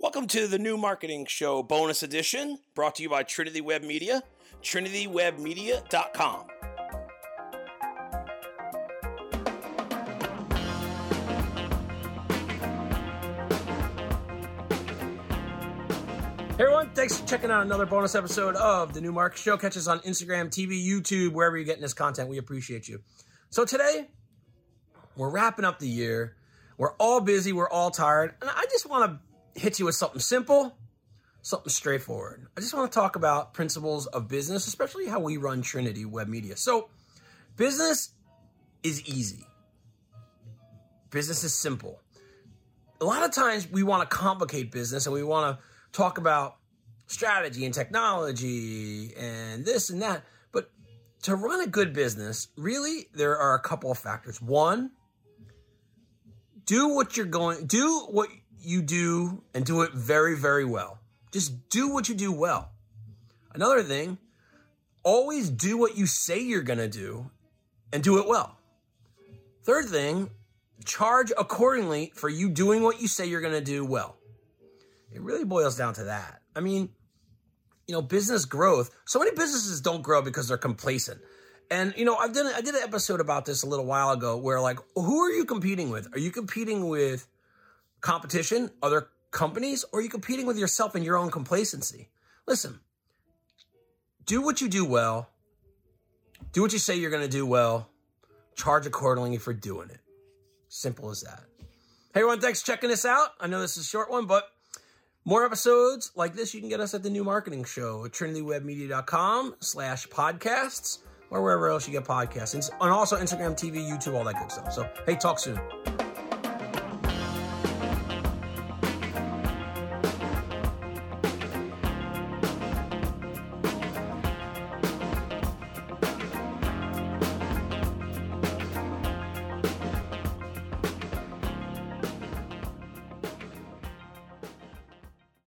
Welcome to the new marketing show bonus edition brought to you by Trinity Web Media, trinitywebmedia.com. Hey everyone, thanks for checking out another bonus episode of the New Market Show. Catch us on Instagram, TV, YouTube, wherever you're getting this content. We appreciate you. So today, we're wrapping up the year. We're all busy, we're all tired, and I just want to hit you with something simple, something straightforward. I just want to talk about principles of business, especially how we run Trinity Web Media. So, business is easy. Business is simple. A lot of times we want to complicate business and we want to talk about strategy and technology and this and that. But to run a good business, really, there are a couple of factors. One, do what you're going, do what you do and do it very, very well. Just do what you do well. Another thing, always do what you say you're going to do and do it well. Third thing, charge accordingly for you doing what you say you're going to do well. It really boils down to that. I mean, you know, business growth. So many businesses don't grow because they're complacent. And you know, I've done I did an episode about this a little while ago where like who are you competing with? Are you competing with competition, other companies, or are you competing with yourself and your own complacency? Listen. Do what you do well. Do what you say you're going to do well. Charge accordingly for doing it. Simple as that. Hey everyone, thanks for checking this out. I know this is a short one, but more episodes like this, you can get us at the new marketing show at trinitywebmedia.com slash podcasts or wherever else you get podcasts. And also Instagram, TV, YouTube, all that good stuff. So, hey, talk soon.